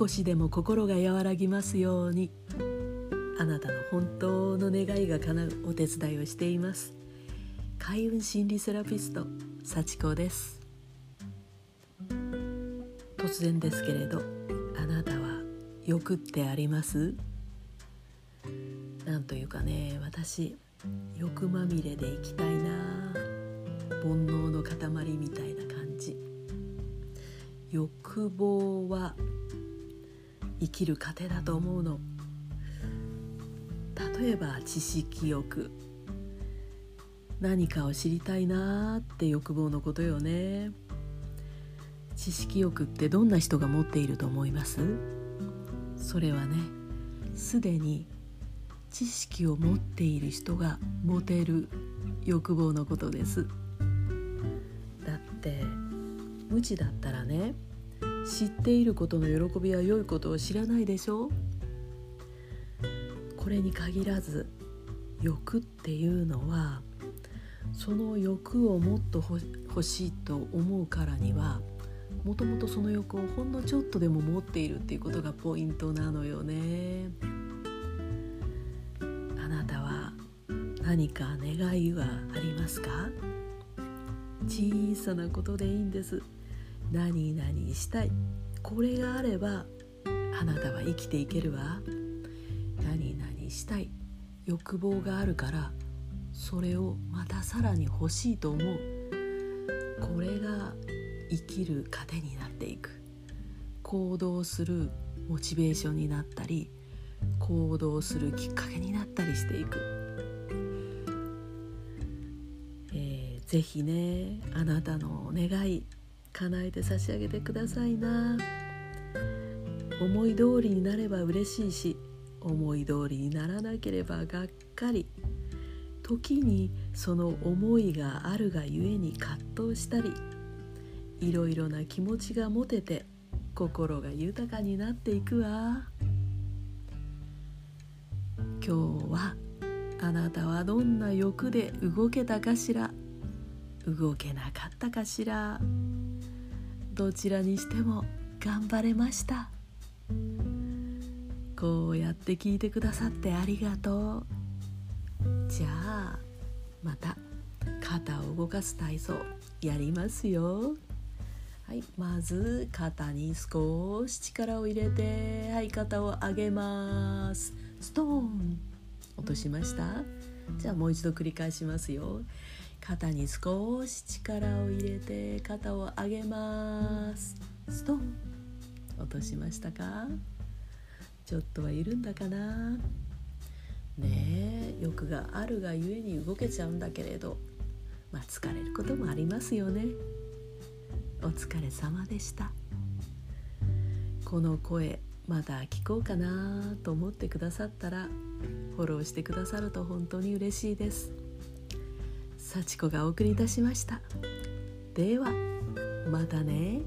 少しでも心が和らぎますように。あなたの本当の願いが叶うお手伝いをしています。開運心理セラピスト幸子です。突然ですけれどあなたは欲ってあります？なんというかね私欲まみれでいきたいな。煩悩の塊みたいな感じ。欲望は生きる糧だと思うの。例えば知識欲。何かを知りたいなって欲望のことよね。知識欲ってどんな人が持っていると思います？それはねすでに知識を持っている人が持てる欲望のことです。だって無知だったらね知っていることの喜びや良いことを知らないでしょこれに限らず欲っていうのはその欲をもっと欲しいと思うからにはもともとその欲をほんのちょっとでも持っているっていうことがポイントなのよね。あなたは何か願いはありますか？小さなことでいいんです。何々したい。これがあればあなたは生きていけるわ。何々したい。欲望があるから。それをまたさらに欲しいと思う。これが生きる糧になっていく。行動するモチベーションになったり行動するきっかけになったりしていく、えー、ぜひねあなたの願い叶えて差し上げてくださいな。思い通りになれば嬉しいし思い通りにならなければがっかり。時にその思いがあるがゆえに葛藤したりいろいろな気持ちが持てて心が豊かになっていくわ。今日はあなたはどんな欲で動けたかしら動けなかったかしら。どちらにしても頑張れました。こうやって聞いてくださってありがとう。じゃあまた肩を動かす体操やりますよ。はいまず肩に少し力を入れてはい肩を上げます。ストーン。落としました。じゃあもう一度繰り返しますよ。肩に少し力を入れて肩を上げます。ストン。落としましたか？ちょっとは緩んだかな？ねえ欲があるがゆえに動けちゃうんだけれど。まあ疲れることもありますよね。お疲れ様でした。この声まだ聞こうかなと思ってくださったらフォローしてくださると本当に嬉しいです。幸子がお送りいたしました。ではまたね。